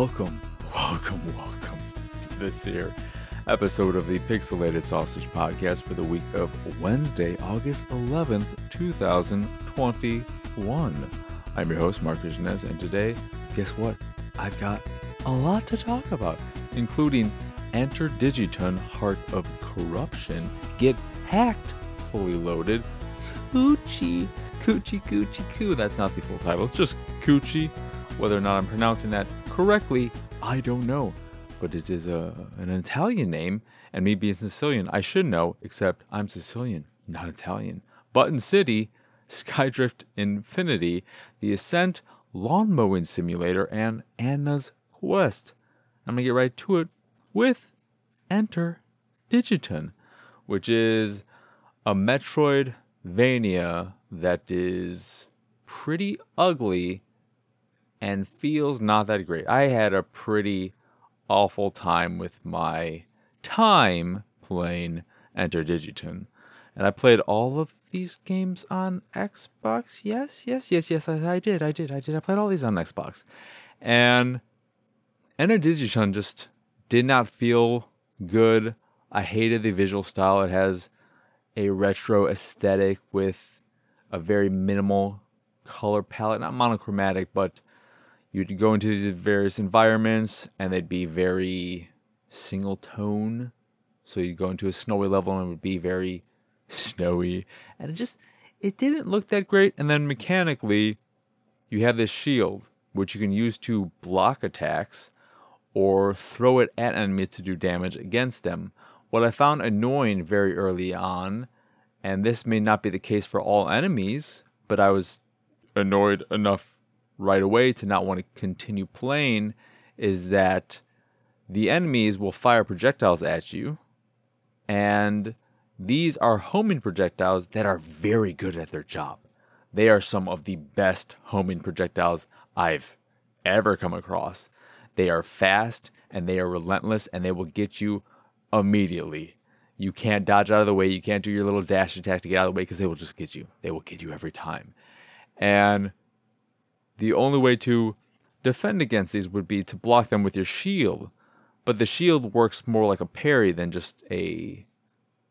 welcome, welcome, welcome to this here episode of the Pixelated Sausage Podcast for the week of Wednesday, August 11th, 2021. I'm your host, Marcus Nez, and today, guess what? I've got a lot to talk about, including Enter Digiton Heart of Corruption, Get Packed, fully loaded, Coochie, Coochie, Coochie, Coo. That's not the full title, it's just Coochie. Whether or not I'm pronouncing that correctly, I don't know. But it is a, an Italian name, and me being Sicilian, I should know, except I'm Sicilian, not Italian. Button City, Skydrift Infinity, The Ascent, Lawn Mowing Simulator, and Anna's Quest. I'm going to get right to it with Enter Digiton, which is a Metroidvania that is pretty ugly and feels not that great. I had a pretty awful time with my time playing Enter Digiton. And I played all of these games on Xbox. Yes, yes, yes, yes, I, I did, I did, I did. I played all these on Xbox. And Enter Digiton just did not feel good. I hated the visual style. It has a retro aesthetic with a very minimal color palette, not monochromatic, but you'd go into these various environments and they'd be very single tone. So you'd go into a snowy level and it would be very snowy. And it just, it didn't look that great. And then mechanically, you have this shield, which you can use to block attacks or throw it at enemies to do damage against them. What I found annoying very early on, and this may not be the case for all enemies, but I was annoyed enough right away to not want to continue playing, is that the enemies will fire projectiles at you, and these are homing projectiles that are very good at their job. They are some of the best homing projectiles I've ever come across. They are fast and they are relentless and they will get you immediately. You can't dodge out of the way. You can't do your little dash attack to get out of the way because they will just get you. They will get you every time. And the only way to defend against these would be to block them with your shield. But the shield works more like a parry than just a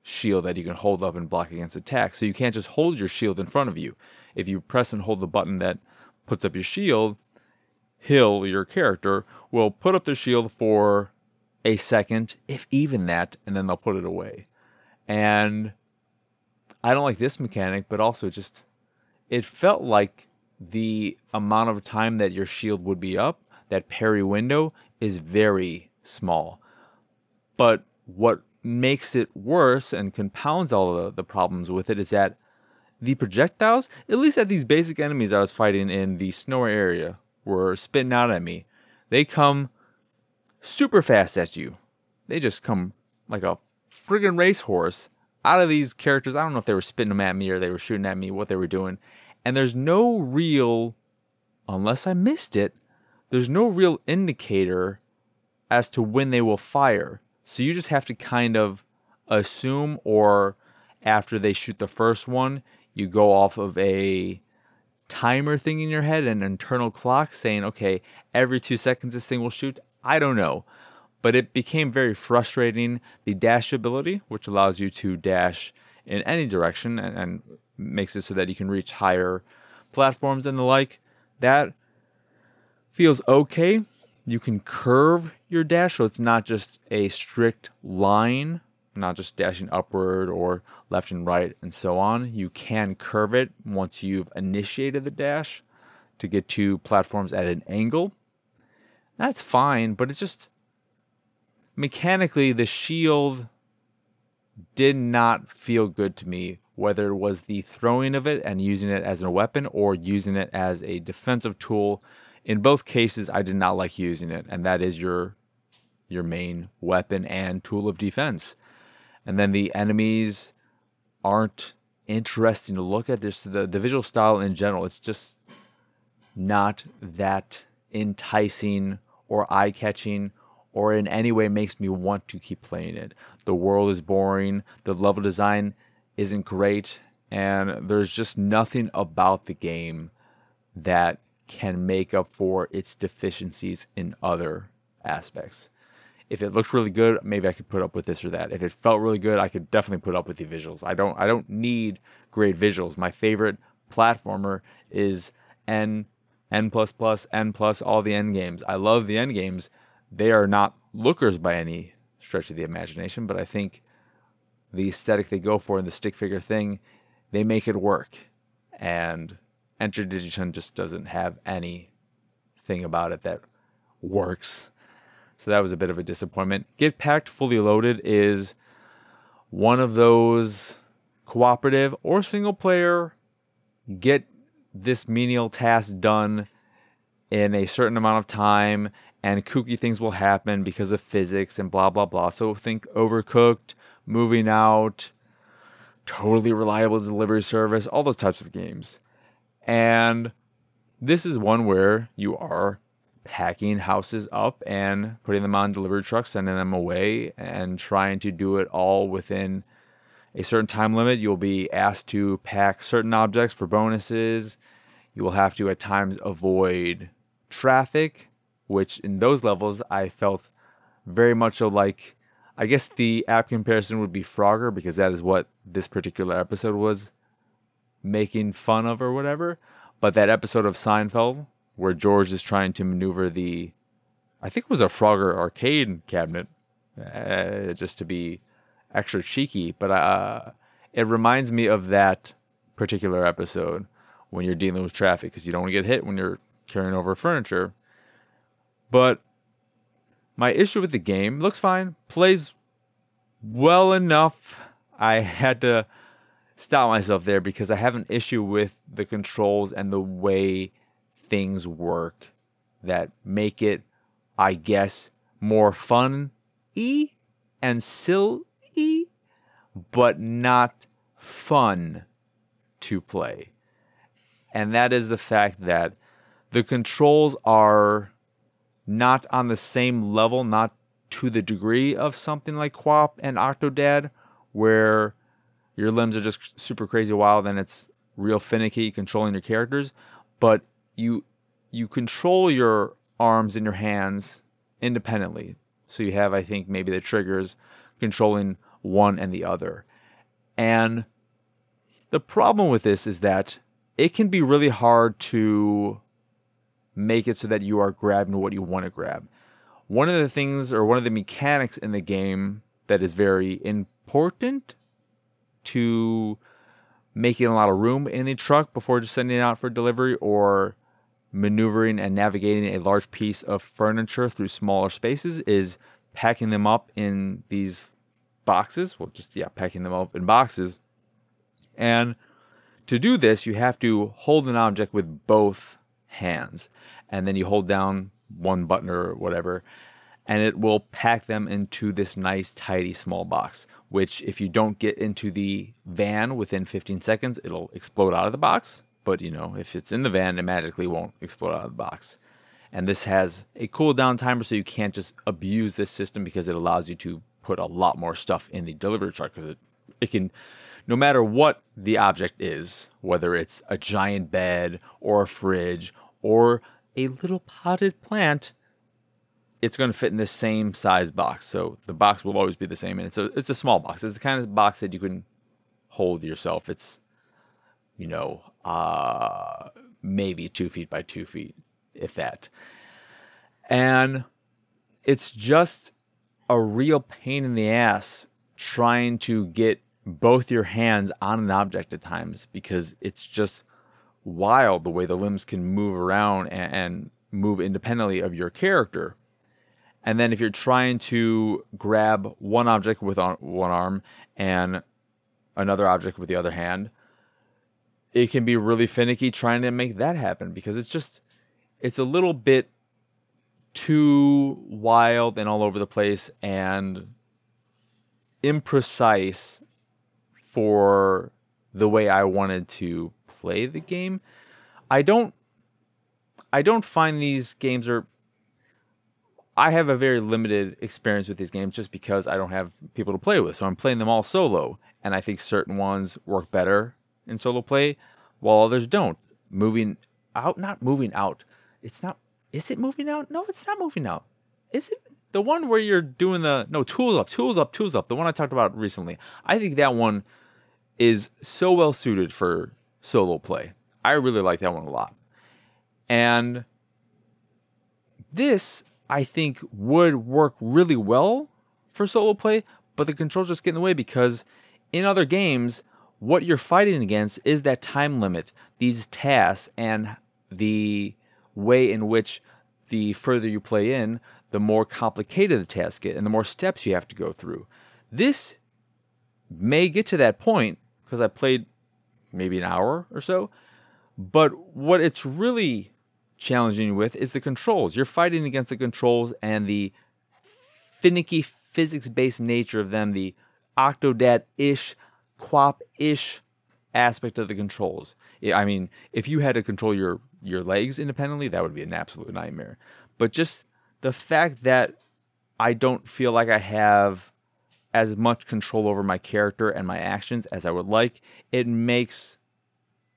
shield that you can hold up and block against attacks. So you can't just hold your shield in front of you. If you press and hold the button that puts up your shield, Hill, your character, will put up the shield for a second, if even that, and then they'll put it away. And I don't like this mechanic, but also just it felt like the amount of time that your shield would be up, that parry window, is very small. But what makes it worse and compounds all the, the problems with it is that the projectiles, at least at these basic enemies I was fighting in the snow area, were spitting out at me. They come super fast at you. They just come like a friggin' racehorse out of these characters. I don't know if they were spitting them at me or they were shooting at me, what they were doing. And there's no real, unless I missed it, there's no real indicator as to when they will fire. So you just have to kind of assume, or after they shoot the first one, you go off of a timer thing in your head, an internal clock saying, okay, every two seconds this thing will shoot. I don't know. But it became very frustrating. The dash ability, which allows you to dash in any direction and, and makes it so that you can reach higher platforms and the like, that feels okay. You can curve your dash so it's not just a strict line not just dashing upward or left and right and so on. You can curve it once you've initiated the dash to get to platforms at an angle. That's fine, but it's just mechanically the shield did not feel good to me, whether it was the throwing of it and using it as a weapon or using it as a defensive tool. In both cases, I did not like using it, and that is your your main weapon and tool of defense and then the enemies aren't interesting to look at. This the the visual style in general. It's just not that enticing or eye catching or in any way makes me want to keep playing it. The world is boring. The level design isn't great, and there's just nothing about the game that can make up for its deficiencies in other aspects. If it looks really good, maybe I could put up with this or that. If it felt really good, I could definitely put up with the visuals. I don't I don't need great visuals. My favorite platformer is N N plus plus N plus all the N games. I love the N games. They are not lookers by any stretch of the imagination, but I think the aesthetic they go for in the stick figure thing, they make it work. And Enter Digiton just doesn't have anything about it that works. So that was a bit of a disappointment. Get Packed Fully Loaded is one of those cooperative or single player get this menial task done in a certain amount of time and kooky things will happen because of physics and blah blah blah. So think overcooked, moving out, totally reliable delivery service, all those types of games. And this is one where you are packing houses up and putting them on delivery trucks, sending them away, and trying to do it all within a certain time limit. You'll be asked to pack certain objects for bonuses. You will have to at times avoid traffic, which in those levels I felt very much so like I guess the app comparison would be Frogger because that is what this particular episode was making fun of or whatever. But that episode of Seinfeld where George is trying to maneuver the, I think it was a Frogger arcade cabinet, uh, just to be extra cheeky. But uh, it reminds me of that particular episode when you're dealing with traffic because you don't want to get hit when you're carrying over furniture. But my issue with the game looks fine, plays well enough. I had to stop myself there because I have an issue with the controls and the way things work that make it, I guess, more fun y and silly, but not fun to play. And that is the fact that the controls are not on the same level, not to the degree of something like QWOP and Octodad, where your limbs are just super crazy wild and it's real finicky controlling your characters, but you you control your arms and your hands independently. So you have, I think, maybe the triggers controlling one and the other. And the problem with this is that it can be really hard to make it so that you are grabbing what you want to grab. One of the things or one of the mechanics in the game that is very important to making a lot of room in the truck before just sending it out for delivery or maneuvering and navigating a large piece of furniture through smaller spaces is packing them up in these boxes. Well, just, yeah, packing them up in boxes. And to do this, you have to hold an object with both hands. And then you hold down one button or whatever, and it will pack them into this nice, tidy, small box which if you don't get into the van within 15 seconds, it'll explode out of the box. But you know, if it's in the van, it magically won't explode out of the box. And this has a cooldown timer, so you can't just abuse this system because it allows you to put a lot more stuff in the delivery truck because it it can no matter what the object is, whether it's a giant bed or a fridge or a little potted plant, it's going to fit in the same size box. So the box will always be the same, and it's a it's a small box. It's the kind of box that you can hold yourself. It's you know uh, maybe two feet by two feet, if that, and it's just a real pain in the ass trying to get both your hands on an object at times because it's just wild the way the limbs can move around and, and move independently of your character. And then if you're trying to grab one object with one arm and another object with the other hand, it can be really finicky trying to make that happen because it's just it's a little bit too wild and all over the place and imprecise for the way I wanted to play the game. I don't I don't find these games are I have a very limited experience with these games just because I don't have people to play with. So I'm playing them all solo. And I think certain ones work better in solo play while others don't. Moving out, not moving out. It's not. Is it moving out? No, it's not moving out. Is it the one where you're doing the no tools up, tools up, tools up? The one I talked about recently. I think that one is so well suited for solo play. I really like that one a lot. And this, I think, would work really well for solo play, but the controls just get in the way because in other games, what you're fighting against is that time limit, these tasks, and the way in which the further you play in, the more complicated the task get and the more steps you have to go through. This may get to that point because I played maybe an hour or so, but what it's really challenging you with is the controls. You're fighting against the controls and the finicky physics based nature of them, the Octodad ish, QWOP ish aspect of the controls. I mean, if you had to control your your legs independently, that would be an absolute nightmare. But just the fact that I don't feel like I have as much control over my character and my actions as I would like, it makes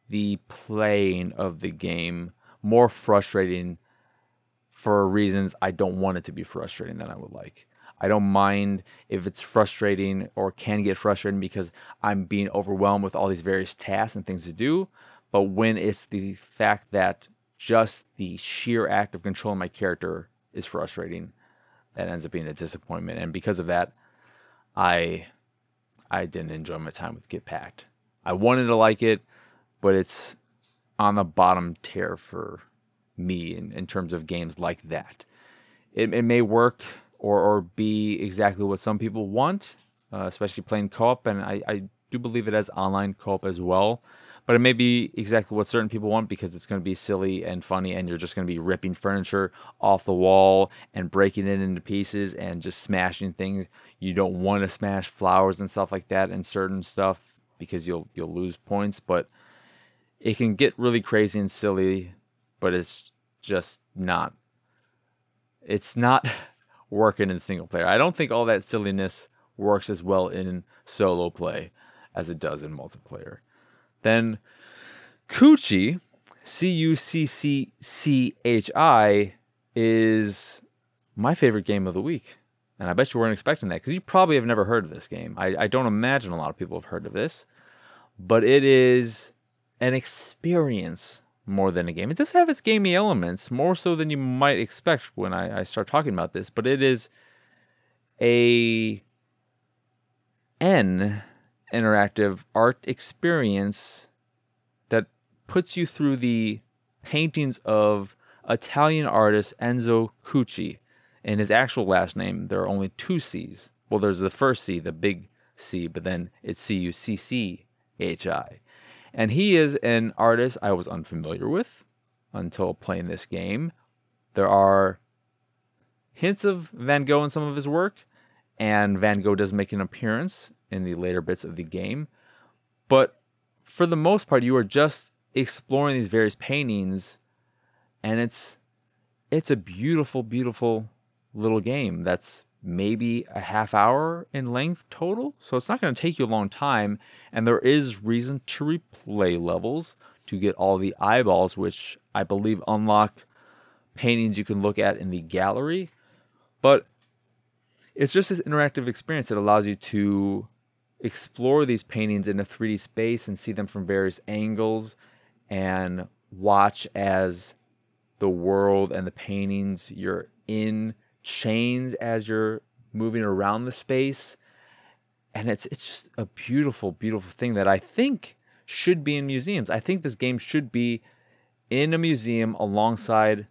the playing of the game more frustrating for reasons I don't want it to be frustrating than I would like. I don't mind if it's frustrating or can get frustrating because I'm being overwhelmed with all these various tasks and things to do. But when it's the fact that just the sheer act of controlling my character is frustrating, that ends up being a disappointment. And because of that, I I didn't enjoy my time with Get Packed. I wanted to like it, but it's on the bottom tier for me in, in terms of games like that. It, it may work or, or be exactly what some people want, uh, especially playing co op, and I, I do believe it has online co op as well but it may be exactly what certain people want because it's going to be silly and funny and you're just going to be ripping furniture off the wall and breaking it into pieces and just smashing things. You don't want to smash flowers and stuff like that and certain stuff because you'll you'll lose points but it can get really crazy and silly but it's just not it's not working in single player. I don't think all that silliness works as well in solo play as it does in multiplayer then Cucchi, C U C C C H I, is my favorite game of the week. And I bet you weren't expecting that because you probably have never heard of this game. I, I don't imagine a lot of people have heard of this, but it is an experience more than a game. It does have its gamey elements, more so than you might expect when I, I start talking about this, but it is a N interactive art experience that puts you through the paintings of Italian artist Enzo Cucchi. And his actual last name, there are only two C's. Well, there's the first C, the big C, but then it's C U C C H I. And he is an artist I was unfamiliar with until playing this game. There are hints of Van Gogh in some of his work, and Van Gogh does make an appearance in the later bits of the game. But for the most part, you are just exploring these various paintings, and it's it's a beautiful, beautiful little game that's maybe a half hour in length total. So it's not going to take you a long time, and there is reason to replay levels to get all the eyeballs, which I believe unlock paintings you can look at in the gallery. But it's just this interactive experience that allows you to explore these paintings in a 3D space and see them from various angles and watch as the world and the paintings you're in change as you're moving around the space and it's it's just a beautiful beautiful thing that I think should be in museums. I think this game should be in a museum alongside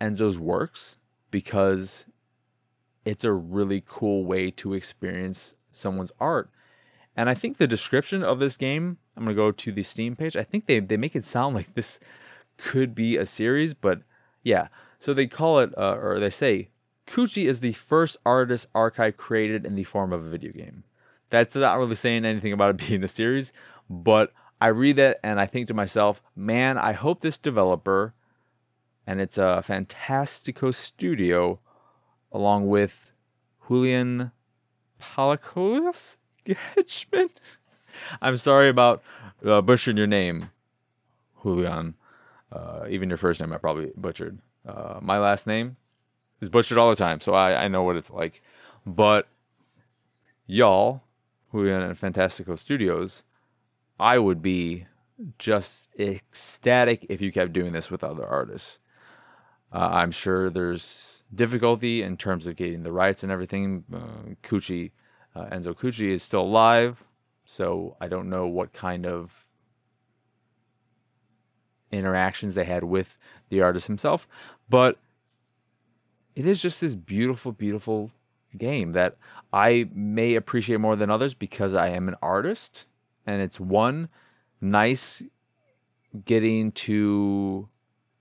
Enzo's works because it's a really cool way to experience someone's art and I think the description of this game, I'm going to go to the Steam page. I think they, they make it sound like this could be a series, but yeah. So they call it, uh, or they say, Cucchi is the first artist archive created in the form of a video game. That's not really saying anything about it being a series, but I read that and I think to myself, man, I hope this developer, and it's a Fantastico studio, along with Julian Palakoulis, Getchman. I'm sorry about uh, butchering your name, Julian. Uh, even your first name, I probably butchered. Uh, my last name is butchered all the time, so I, I know what it's like. But y'all, are in Fantastico Studios, I would be just ecstatic if you kept doing this with other artists. Uh, I'm sure there's difficulty in terms of getting the rights and everything. Uh, Cucchi, uh, Enzo Cucchi is still alive, so I don't know what kind of interactions they had with the artist himself, but it is just this beautiful, beautiful game that I may appreciate more than others because I am an artist and it's one nice getting to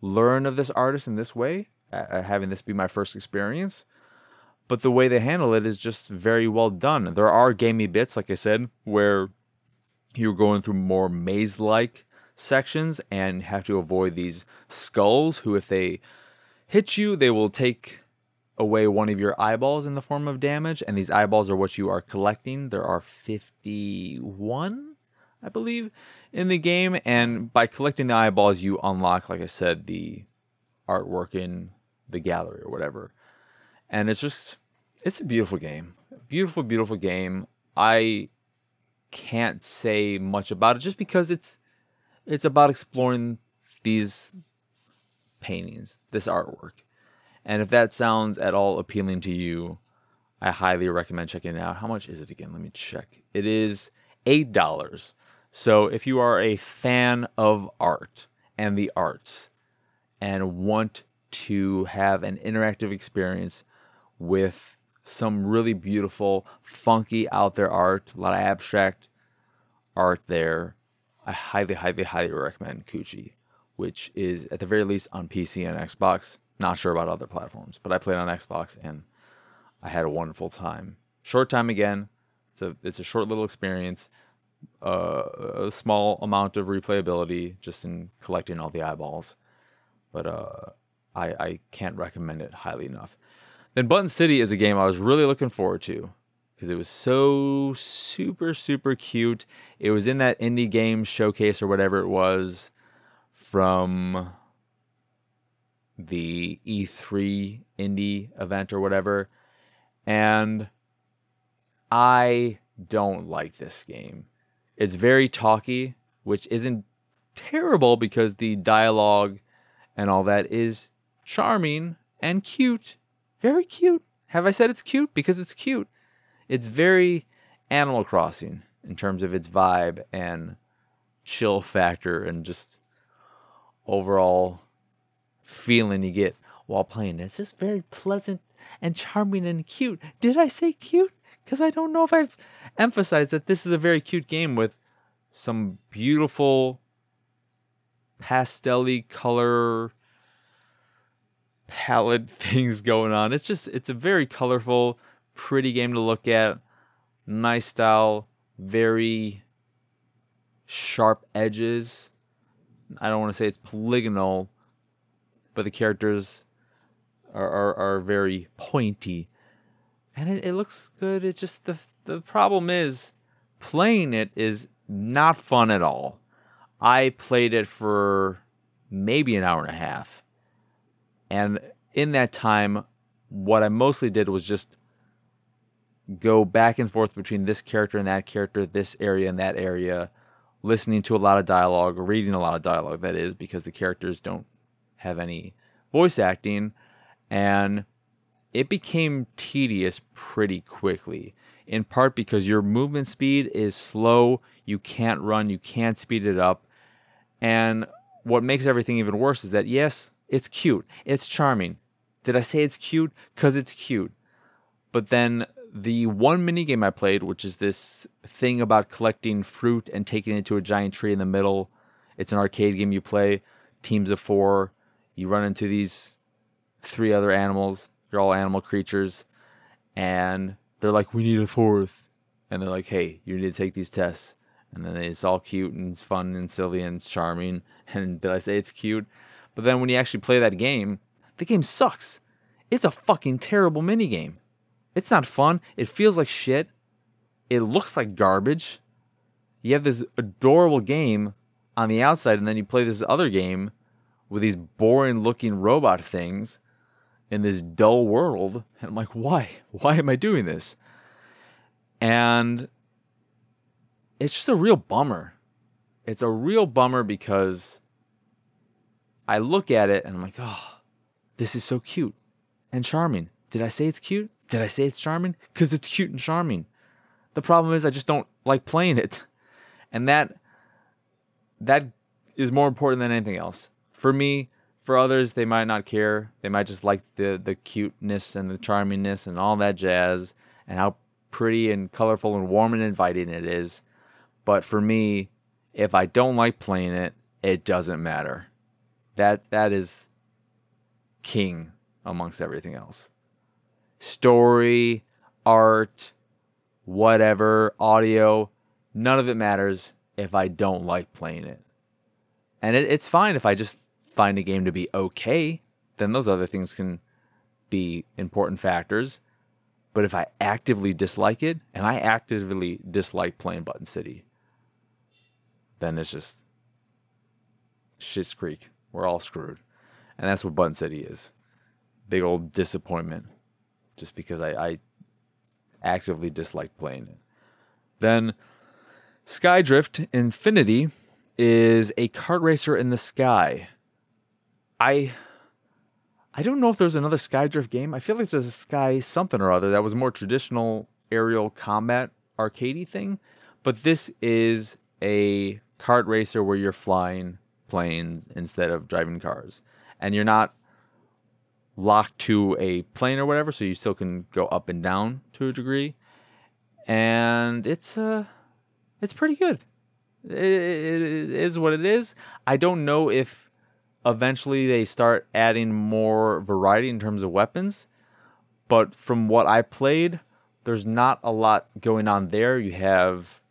learn of this artist in this way, uh, having this be my first experience. But the way they handle it is just very well done. There are gamey bits, like I said, where you're going through more maze like sections and have to avoid these skulls who, if they hit you, they will take away one of your eyeballs in the form of damage. And these eyeballs are what you are collecting. There are 51, I believe, in the game. And by collecting the eyeballs, you unlock, like I said, the artwork in the gallery or whatever. And it's just, it's a beautiful game. Beautiful, beautiful game. I can't say much about it just because it's it's about exploring these paintings, this artwork. And if that sounds at all appealing to you, I highly recommend checking it out. How much is it again? Let me check. It is $8. So if you are a fan of art and the arts and want to have an interactive experience with some really beautiful, funky out there art, a lot of abstract art there, I highly, highly, highly recommend Cucchi, which is at the very least on PC and Xbox. Not sure about other platforms, but I played on Xbox and I had a wonderful time. Short time again. It's a it's a short little experience. Uh, a small amount of replayability just in collecting all the eyeballs, but uh, I I can't recommend it highly enough. Then Button City is a game I was really looking forward to because it was so super super cute. It was in that indie game showcase or whatever it was from the E3 indie event or whatever. And I don't like this game. It's very talky, which isn't terrible because the dialogue and all that is charming and cute. Very cute. Have I said it's cute? Because it's cute it's very Animal Crossing in terms of its vibe and chill factor and just overall feeling you get while playing. It's just very pleasant and charming and cute. Did I say cute? Because I don't know if I've emphasized that this is a very cute game with some beautiful pastelly color palette things going on. It's just it's a very colorful, pretty game to look at. Nice style, very sharp edges. I don't want to say it's polygonal, but the characters are are, are very pointy, and it, it looks good. It's just the the problem is playing it is not fun at all. I played it for maybe an hour and a half, and in that time, what I mostly did was just go back and forth between this character and that character, this area and that area, listening to a lot of dialogue, reading a lot of dialogue, that is, because the characters don't have any voice acting. And it became tedious pretty quickly, in part because your movement speed is slow. You can't run, you can't speed it up. And what makes everything even worse is that, yes, it's cute, it's charming. Did I say it's cute? Because it's cute. But then the one mini game I played, which is this thing about collecting fruit and taking it to a giant tree in the middle. It's an arcade game you play, teams of four. You run into these three other animals. They're all animal creatures. And they're like, we need a fourth. And they're like, hey, you need to take these tests. And then it's all cute and it's fun and silly and it's charming. And did I say it's cute? But then when you actually play that game, the game sucks. It's a fucking terrible minigame. It's not fun. It feels like shit. It looks like garbage. You have this adorable game on the outside, and then you play this other game with these boring looking robot things in this dull world. And I'm like, why? Why am I doing this? And it's just a real bummer. It's a real bummer because I look at it and I'm like, oh, this is so cute and charming. Did I say it's cute? Did I say it's charming? Because it's cute and charming. The problem is I just don't like playing it. And that that is more important than anything else. For me, for others, they might not care. They might just like the the cuteness and the charmingness and all that jazz and how pretty and colorful and warm and inviting it is. But for me, if I don't like playing it, it doesn't matter. That that is king amongst everything else. Story, art, whatever, audio, none of it matters if I don't like playing it. And it, it's fine if I just find a game to be okay, then those other things can be important factors. But if I actively dislike it, and I actively dislike playing Button City, then it's just shit's creek. We're all screwed. And that's what Button City is. Big old disappointment. Just because I, I actively dislike playing it. Then Skydrift Infinity is a kart racer in the sky. I I don't know if there's another Skydrift game. I feel like there's a Sky something or other that was more traditional aerial combat arcadey thing, but this is a kart racer where you're flying planes instead of driving cars, and you're not locked to a plane or whatever, so you still can go up and down to a degree, and it's uh it's pretty good. it, it is what it is. I don't know if eventually they start adding more variety in terms of weapons. But from what I played, there's not a lot going on there. You have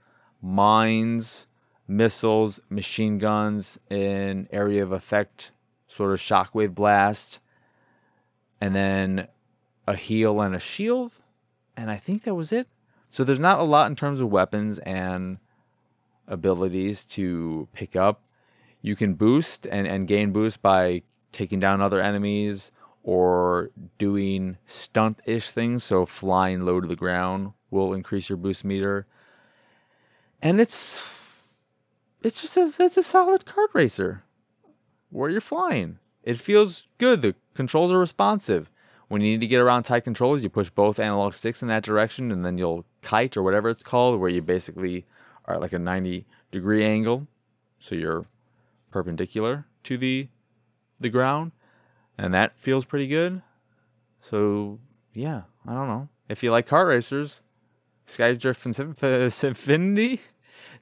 mines, missiles, machine guns, an area of effect, sort of shockwave blast, and then a heal and a shield. And I think that was it. So there's not a lot in terms of weapons and abilities to pick up you can boost and, and gain boost by taking down other enemies or doing stunt ish things. So flying low to the ground will increase your boost meter. And it's it's just a it's a solid kart racer where you're flying. It feels good. The controls are responsive. When you need to get around tight controls, you push both analog sticks in that direction, and then you'll kite or whatever it's called, where you basically are at like a 90 degree angle. So you're perpendicular to the the ground, and that feels pretty good. So yeah, I don't know. If you like kart racers, Skydrift and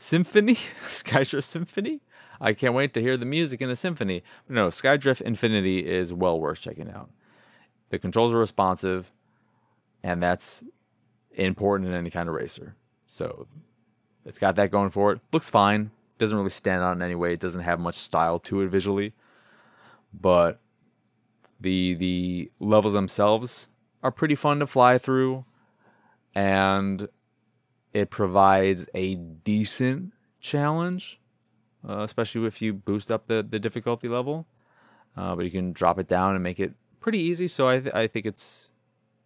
Symphony, Skydrift Symphony. I can't wait to hear the music in a symphony. No, Skydrift Infinity is well worth checking out. The controls are responsive, and that's important in any kind of racer. So it's got that going for it. Looks fine doesn't really stand out in any way. It doesn't have much style to it visually, but the the levels themselves are pretty fun to fly through, and it provides a decent challenge, uh, especially if you boost up the the difficulty level. Uh, but you can drop it down and make it pretty easy. So I th- I think it's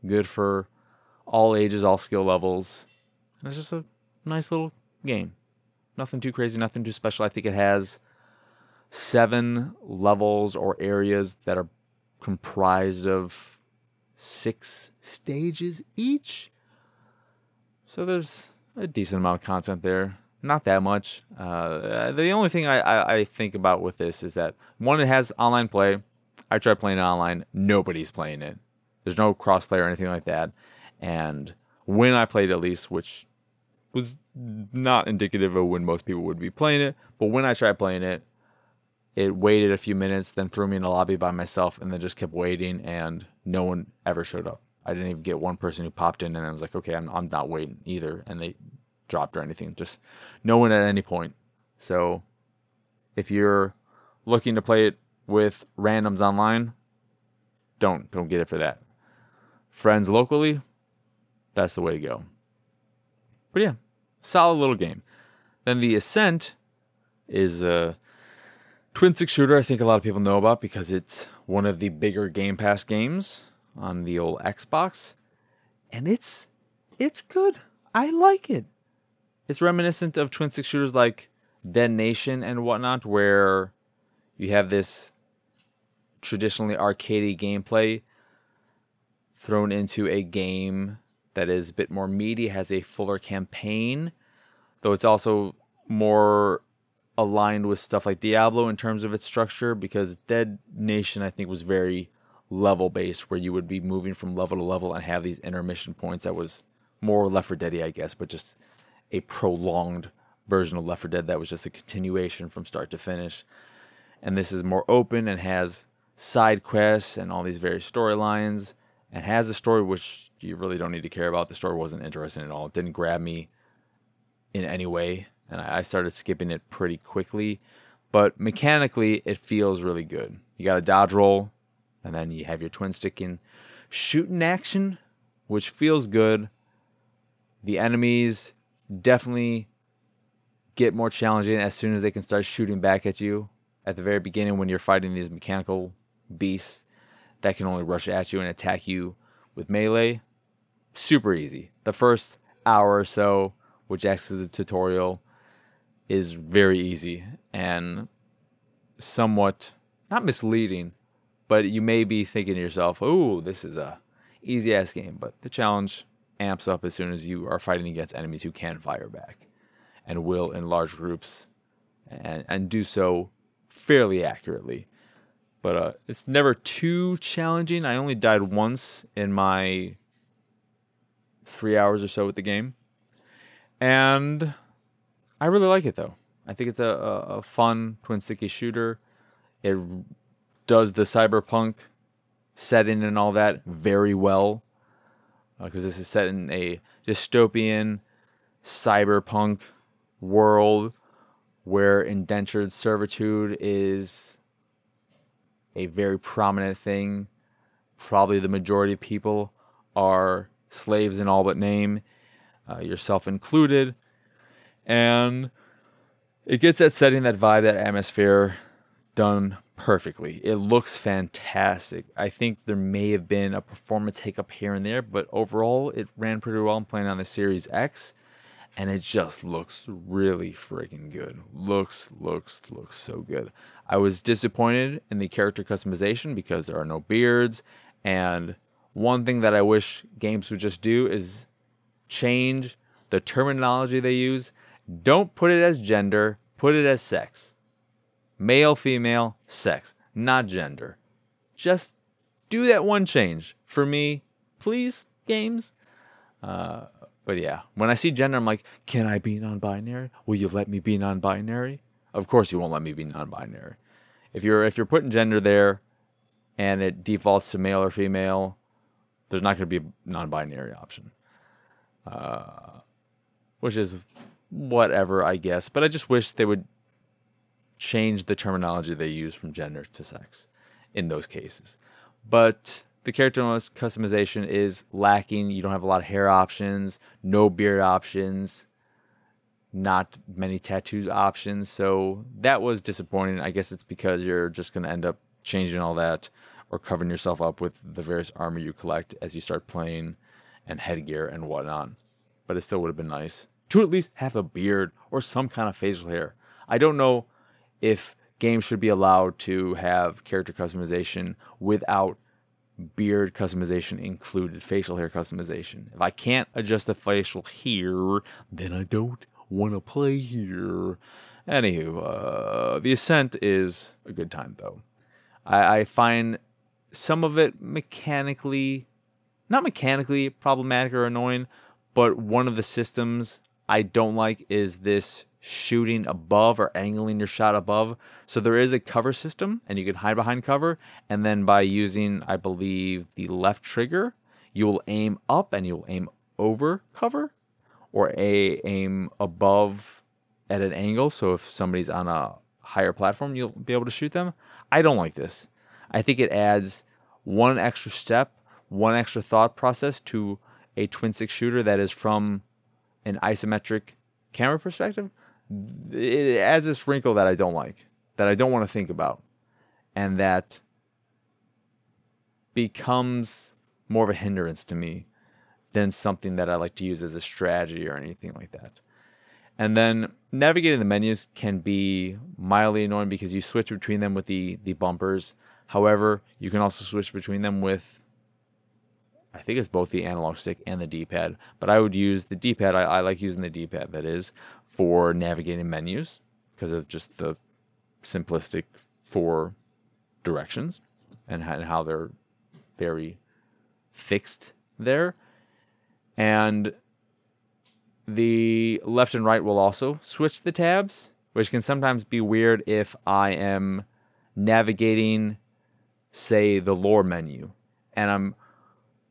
good for all ages, all skill levels. And it's just a nice little game. Nothing too crazy, nothing too special. I think it has seven levels or areas that are comprised of six stages each. So there's a decent amount of content there. Not that much. Uh, the only thing I, I, I, think about with this is that one, it has online play. I tried playing it online. Nobody's playing it. There's no crossplay or anything like that. And when I played at least, which was not indicative of when most people would be playing it. But when I tried playing it, it waited a few minutes, then threw me in a lobby by myself, and then just kept waiting, and no one ever showed up. I didn't even get one person who popped in, and I was like, okay, I'm, I'm not waiting either. And they dropped or anything. Just no one at any point. So if you're looking to play it with randoms online, don't don't get it for that. Friends locally, that's the way to go. But yeah, solid little game. Then the Ascent is a Twin stick shooter, I think a lot of people know about because it's one of the bigger Game Pass games on the old Xbox, and it's it's good. I like it. It's reminiscent of twin stick shooters like Dead Nation and whatnot, where you have this traditionally arcadey gameplay thrown into a game that is a bit more meaty, has a fuller campaign, though it's also more aligned with stuff like Diablo in terms of its structure because Dead Nation I think was very level based where you would be moving from level to level and have these intermission points that was more Left 4 Dead I guess but just a prolonged version of Left 4 Dead that was just a continuation from start to finish and this is more open and has side quests and all these various storylines and has a story which you really don't need to care about the story wasn't interesting at all it didn't grab me in any way and I started skipping it pretty quickly. But mechanically, it feels really good. You got a dodge roll, and then you have your twin sticking shooting action, which feels good. The enemies definitely get more challenging as soon as they can start shooting back at you. At the very beginning, when you're fighting these mechanical beasts that can only rush at you and attack you with melee, super easy. The first hour or so, which acts as a tutorial, is very easy and somewhat not misleading, but you may be thinking to yourself, "Oh, this is a easy ass game," but the challenge amps up as soon as you are fighting against enemies who can fire back and will in large groups and and do so fairly accurately. But uh, it's never too challenging. I only died once in my three hours or so with the game, and I really like it though. I think it's a, a, a fun twin sticky shooter. It does the cyberpunk setting and all that very well because uh, this is set in a dystopian cyberpunk world where indentured servitude is a very prominent thing. Probably the majority of people are slaves in all but name, uh, yourself included and it gets that setting, that vibe, that atmosphere done perfectly. It looks fantastic. I think there may have been a performance hiccup here and there, but overall, it ran pretty well. I'm playing on the Series X, and it just looks really freaking good. Looks, looks, looks so good. I was disappointed in the character customization because there are no beards, and one thing that I wish games would just do is change the terminology they use don't put it as gender, put it as sex. Male, female, sex, not gender. Just do that one change for me, please, games. Uh, but yeah, when I see gender, I'm like, can I be non binary? Will you let me be non binary? Of course, you won't let me be non binary. If you're if you're putting gender there and it defaults to male or female, there's not going to be a non binary option. Uh, which is whatever, I guess. But I just wish they would change the terminology they use from gender to sex in those cases. But the character customization is lacking. You don't have a lot of hair options, no beard options, not many tattoo options. So that was disappointing. I guess it's because you're just going to end up changing all that or covering yourself up with the various armor you collect as you start playing and headgear and whatnot. But it still would have been nice to at least have a beard or some kind of facial hair. I don't know if games should be allowed to have character customization without beard customization included, facial hair customization. If I can't adjust the facial hair, then I don't want to play here. Anywho, uh, the Ascent is a good time though. I, I find some of it mechanically, not mechanically problematic or annoying, but one of the systems I don't like is this shooting above or angling your shot above. So there is a cover system and you can hide behind cover. And then by using, I believe, the left trigger, you will aim up and you will aim over cover or a aim above at an angle. So if somebody's on a higher platform, you'll be able to shoot them. I don't like this. I think it adds one extra step, one extra thought process to a twin stick shooter that is from an isometric camera perspective, it adds this wrinkle that I don't like. that I don't want to think about and that becomes more of a hindrance to me than something that I like to use as a strategy or anything like that. And then navigating the menus can be mildly annoying because you switch between them with the the bumpers. However, you can also switch between them with I think it's both the analog stick and the D-pad. But I would use the D-pad. I, I like using the D-pad. That is for navigating menus because of just the simplistic four directions and how they're very fixed there. And the left and right will also switch the tabs, which can sometimes be weird if I am navigating, say, the lore menu and I'm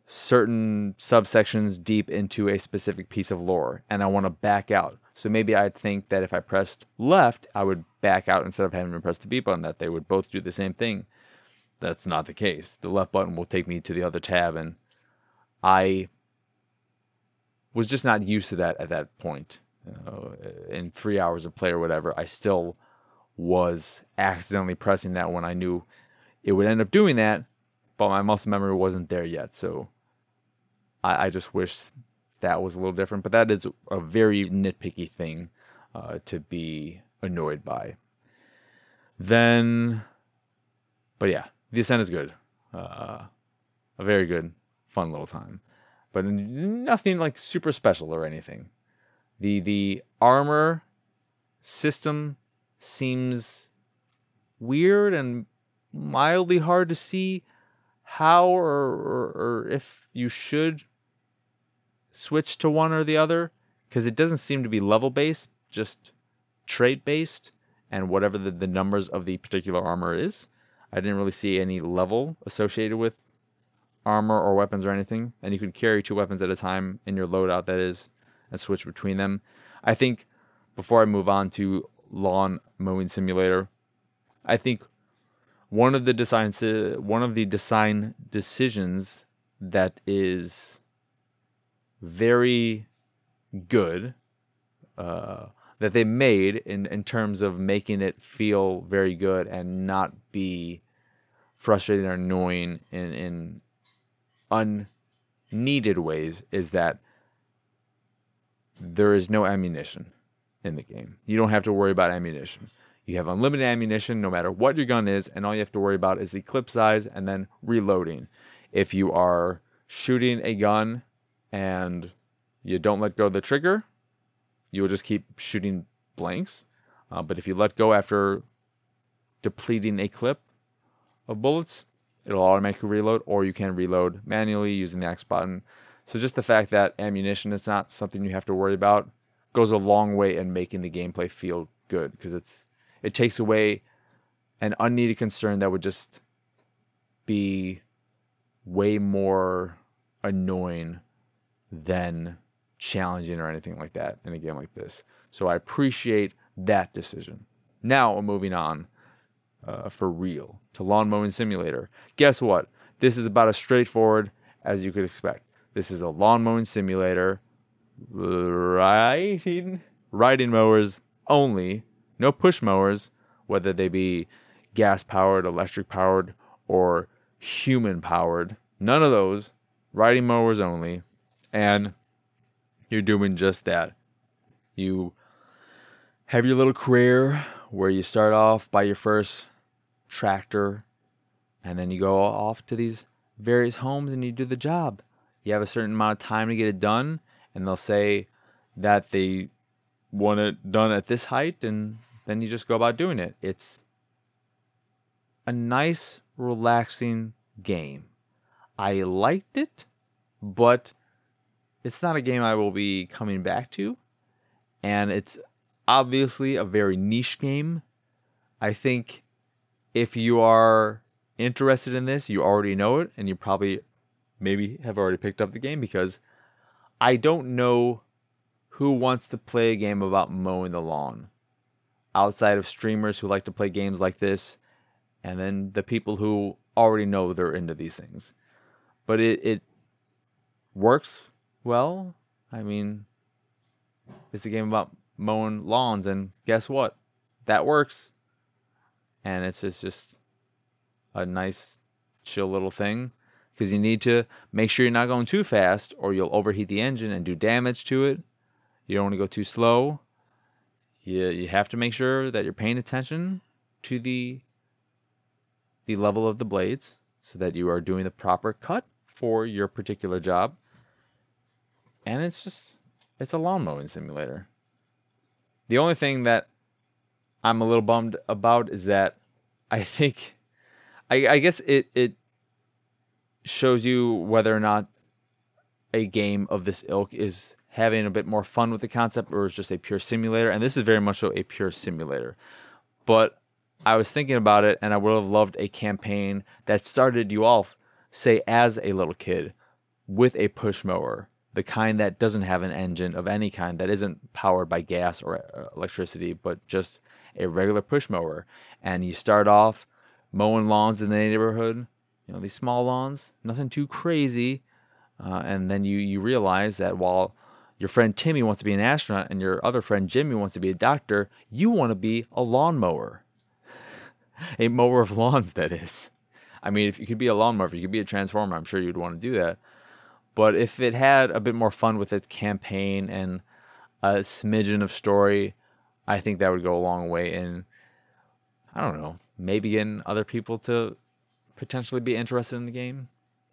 certain subsections deep into a specific piece of lore and I want to back out. So maybe I'd think that if I pressed left, I would back out instead of having to press the B button, that they would both do the same thing. That's not the case. The left button will take me to the other tab, and I was just not used to that at that point. Uh, in three hours of play or whatever, I still was accidentally pressing that when I knew it would end up doing that, but my muscle memory wasn't there yet. So I, I just wish that was a little different. But that is a very nitpicky thing uh, to be annoyed by. Then, but yeah, the ascent is good. Uh, a very good, fun little time, but nothing like super special or anything. The the armor system seems weird and mildly hard to see how or, or, or if you should switch to one or the other because it doesn't seem to be level based, just trait based, and whatever the, the numbers of the particular armor is. I didn't really see any level associated with armor or weapons or anything, and you can carry two weapons at a time in your loadout, that is, and switch between them. I think before I move on to lawn mowing simulator, I think one of the designs, one of the design decisions that is very good uh, that they made in, in terms of making it feel very good and not be frustrating or annoying in, in unneeded ways is that there is no ammunition in the game. You don't have to worry about ammunition. You have unlimited ammunition no matter what your gun is, and all you have to worry about is the clip size and then reloading. If you are shooting a gun and you don't let go of the trigger, you will just keep shooting blanks. Uh, but if you let go after depleting a clip of bullets, it'll automatically reload, or you can reload manually using the X button. So just the fact that ammunition is not something you have to worry about goes a long way in making the gameplay feel good because it's it takes away an unneeded concern that would just be way more annoying than challenging or anything like that in a game like this. So I appreciate that decision. Now, we're moving on uh, for real to Lawn Mowing Simulator. Guess what? This is about as straightforward as you could expect. This is a lawn mowing simulator, riding, riding mowers only, no push mowers, whether they be gas powered, electric powered, or human powered. None of those. Riding mowers only and you're doing just that. You have your little career where you start off by your first tractor and then you go off to these various homes and you do the job. You have a certain amount of time to get it done, and they'll say that they want it done at this height, and then you just go about doing it. It's a nice, relaxing game. I liked it, but it's not a game I will be coming back to, and it's obviously a very niche game. I think if you are interested in this, you already know it, and you probably maybe have already picked up the game because I don't know who wants to play a game about mowing the lawn outside of streamers who like to play games like this, and then the people who already know they're into these things. But it, it works well, I mean, it's a game about mowing lawns, and guess what? That works. and it's just, just a nice, chill little thing because you need to make sure you're not going too fast or you'll overheat the engine and do damage to it. You don't want to go too slow. You, you have to make sure that you're paying attention to the the level of the blades so that you are doing the proper cut for your particular job. And it's just it's a lawn mowing simulator. The only thing that I'm a little bummed about is that I think I, I guess it it shows you whether or not a game of this ilk is having a bit more fun with the concept or is just a pure simulator. And this is very much so a pure simulator. But I was thinking about it and I would have loved a campaign that started you off, say, as a little kid with a push mower, the kind that doesn't have an engine of any kind, that isn't powered by gas or uh, electricity, but just a regular push mower. And you start off mowing lawns in the neighborhood, you know, these small lawns, nothing too crazy. Uh, and then you, you realize that while your friend Timmy wants to be an astronaut and your other friend Jimmy wants to be a doctor, you want to be a lawnmower. a mower of lawns, that is. I mean, if you could be a lawnmower, if you could be a transformer, I'm sure you'd want to do that. But if it had a bit more fun with its campaign and a smidgen of story, I think that would go a long way in, I don't know, maybe getting other people to potentially be interested in the game.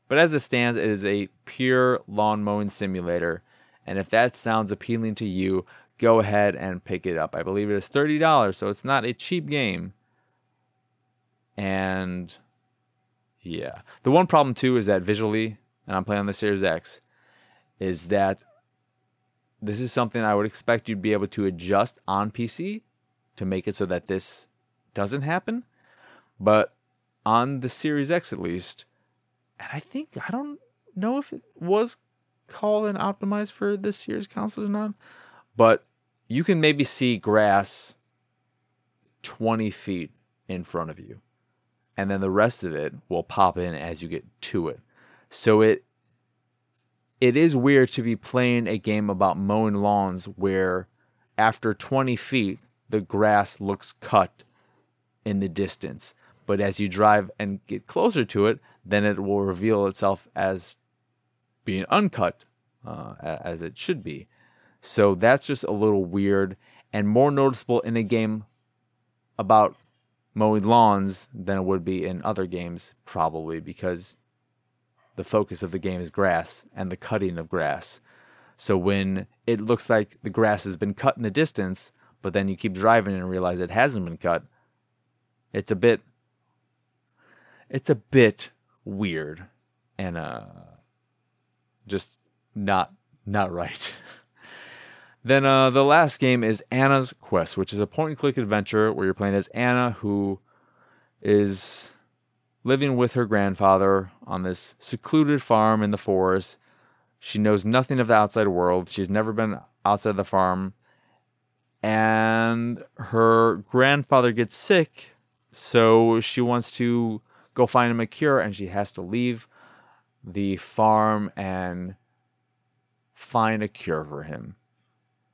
But as it stands, it is a pure lawn mowing simulator. And if that sounds appealing to you, go ahead and pick it up. I believe it is $30, so it's not a cheap game. And yeah. The one problem too is that visually, and I'm playing on the Series X, is that this is something I would expect you'd be able to adjust on PC to make it so that this doesn't happen. But on the Series X at least, and I think I don't know if it was called and optimized for this year's console or not, but you can maybe see grass 20 feet in front of you and then the rest of it will pop in as you get to it. So it it is weird to be playing a game about mowing lawns where after 20 feet the grass looks cut in the distance. But as you drive and get closer to it, then it will reveal itself as being uncut, uh, as it should be. So that's just a little weird and more noticeable in a game about mowing lawns than it would be in other games, probably because the focus of the game is grass and the cutting of grass. So when it looks like the grass has been cut in the distance, but then you keep driving and realize it hasn't been cut, it's a bit it's a bit weird and uh just not not right. Then uh, the last game is Anna's Quest, which is a point and click adventure where you're playing as Anna, who is living with her grandfather on this secluded farm in the forest. She knows nothing of the outside world. She's never been outside the farm. And her grandfather gets sick, so she wants to go find him a cure, and she has to leave the farm and find a cure for him.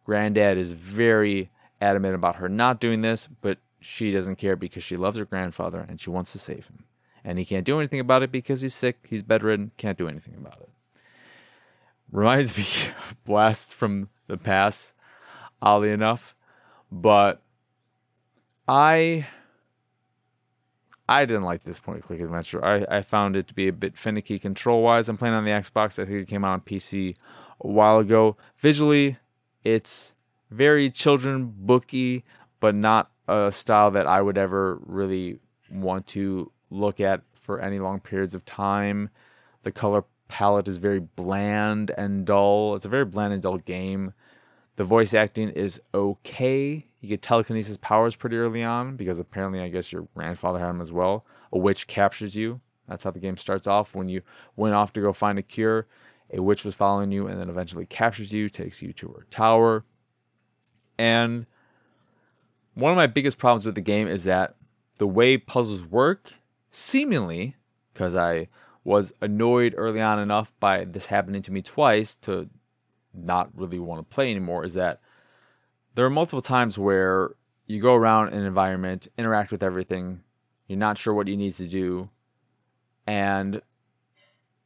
Granddad is very adamant about her not doing this, but she doesn't care because she loves her grandfather and she wants to save him. And he can't do anything about it because he's sick, he's bedridden, can't do anything about it. Reminds me of Blast from the Past, oddly enough. But I I didn't like this point click adventure. I, I found it to be a bit finicky control wise. I'm playing on the Xbox. I think it came out on PC a while ago. Visually, it's very children booky, but not a style that I would ever really want to look at for any long periods of time. The color palette is very bland and dull. It's a very bland and dull game. The voice acting is okay. You get telekinesis powers pretty early on because apparently, I guess your grandfather had them as well. A witch captures you. That's how the game starts off. When you went off to go find a cure, a witch was following you and then eventually captures you, takes you to her tower. And one of my biggest problems with the game is that the way puzzles work, seemingly, because I was annoyed early on enough by this happening to me twice to not really want to play anymore, is that there are multiple times where you go around an environment, interact with everything, you're not sure what you need to do, and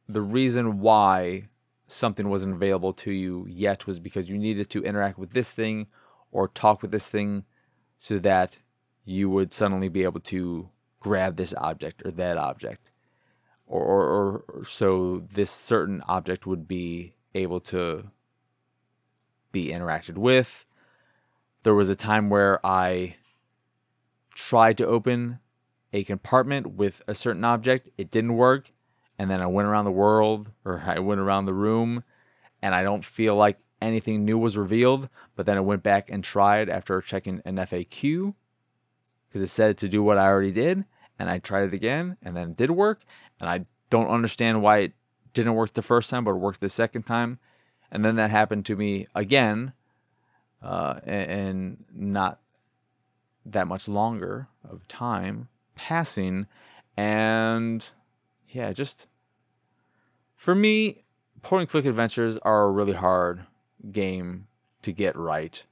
the reason why something wasn't available to you yet was because you needed to interact with this thing or talk with this thing so that you would suddenly be able to grab this object or that object. Or, or, or so this certain object would be able to be interacted with. There was a time where i tried to open a compartment with a certain object. It didn't work. And then i went around the world or i went around the room and i don't feel like anything new was revealed. But then i went back and tried after checking an faq because it said to do what i already did and I tried it again and then it did work. And I don't understand why it didn't work the first time, but it worked the second time. And then that happened to me again, uh, and, and not that much longer of time passing. And yeah, just for me, point and click adventures are a really hard game to get right.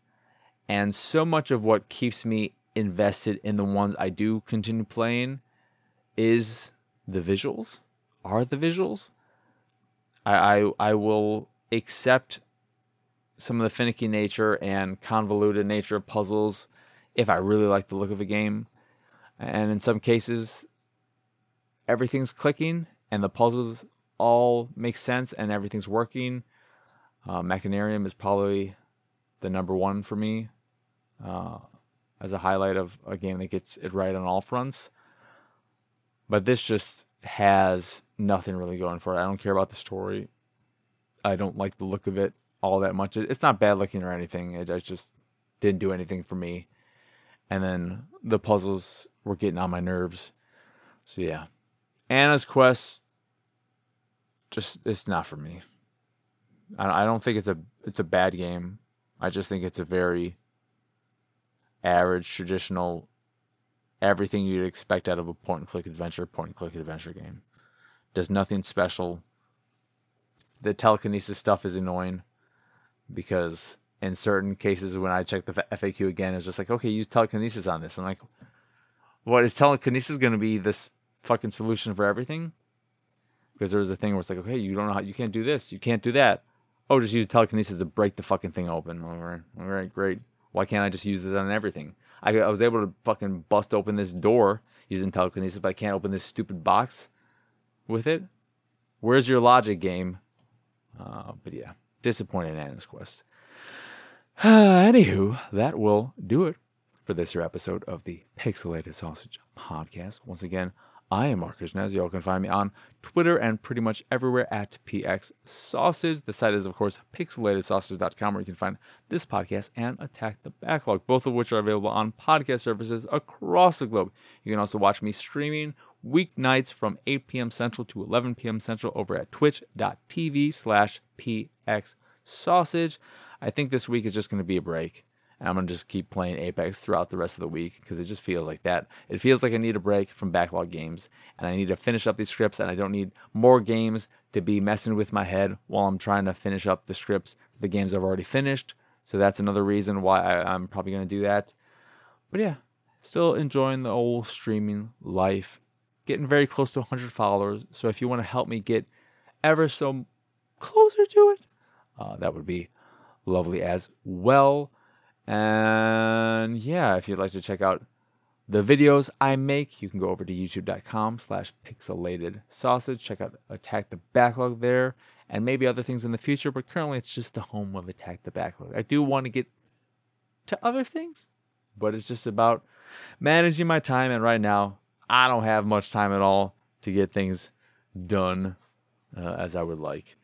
And so much of what keeps me invested in the ones I do continue playing is the visuals. Are the visuals? I I, I will accept some of the finicky nature and convoluted nature of puzzles if I really like the look of a game. And in some cases, everything's clicking and the puzzles all make sense and everything's working. Uh, Machinarium is probably the number one for me. Uh, as a highlight of a game that gets it right on all fronts. But this just has nothing really going for it. I don't care about the story. I don't like the look of it all that much. It's not bad looking or anything. It, just didn't do anything for me. And then the puzzles were getting on my nerves. So yeah, Anna's Quest just it's not for me. I don't think it's a it's a bad game. I just think it's a very average, traditional, everything you'd expect out of a point and click adventure, point and click adventure game. Does nothing special. The telekinesis stuff is annoying because in certain cases, when I check the FAQ again, it's just like, okay, use telekinesis on this. I'm like, what is telekinesis going to be this fucking solution for everything? Because there was a thing where it's like, okay, you don't know how, you can't do this, you can't do that. Oh, just use telekinesis to break the fucking thing open. All right, all right, great. Why can't I just use this on everything? I, I was able to fucking bust open this door using telekinesis, but I can't open this stupid box with it. Where's your logic game? Uh, but yeah, disappointed in Anna's Quest. anywho, that will do it for this episode of the Pixelated Sausage Podcast. Once again, I am Marcus Nez. Y'all can find me on Twitter and pretty much everywhere at PX Sausage. The site is, of course, pixelatedsausage.com, where you can find this podcast and Attack the Backlog, both of which are available on podcast services across the globe. You can also watch me streaming weeknights from 8 p.m. Central to 11 p.m. Central over at twitch.tv slash PX Sausage. I think this week is just going to be a break and I'm gonna just keep playing Apex throughout the rest of the week because it just feels like that. It feels like I need a break from backlog games, and I need to finish up these scripts, and I don't need more games to be messing with my head while I'm trying to finish up the scripts for the games I've already finished. So that's another reason why I, I'm probably gonna do that. But yeah, still enjoying the old streaming life, getting very close to 100 followers. So if you want to help me get ever so closer to it, uh, that would be lovely as well. And yeah, if you'd like to check out the videos I make, you can go over to youtube.com slash pixelated sausage. Check out Attack the Backlog there and maybe other things in the future, but currently it's just the home of Attack the Backlog. I do want to get to other things, but it's just about managing my time. And right now, I don't have much time at all to get things done uh, as I would like.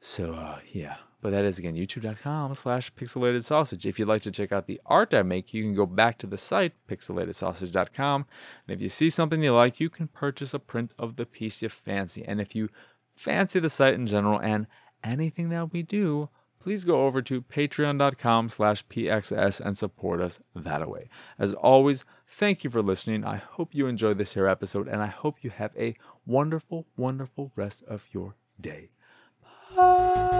So, uh, yeah. But that is again youtube.com slash pixelated sausage. If you'd like to check out the art I make, you can go back to the site pixelatedsausage.com. And if you see something you like, you can purchase a print of the piece you fancy. And if you fancy the site in general and anything that we do, please go over to patreon.com slash pxs and support us that way. As always, thank you for listening. I hope you enjoyed this here episode, and I hope you have a wonderful, wonderful rest of your day. Bye.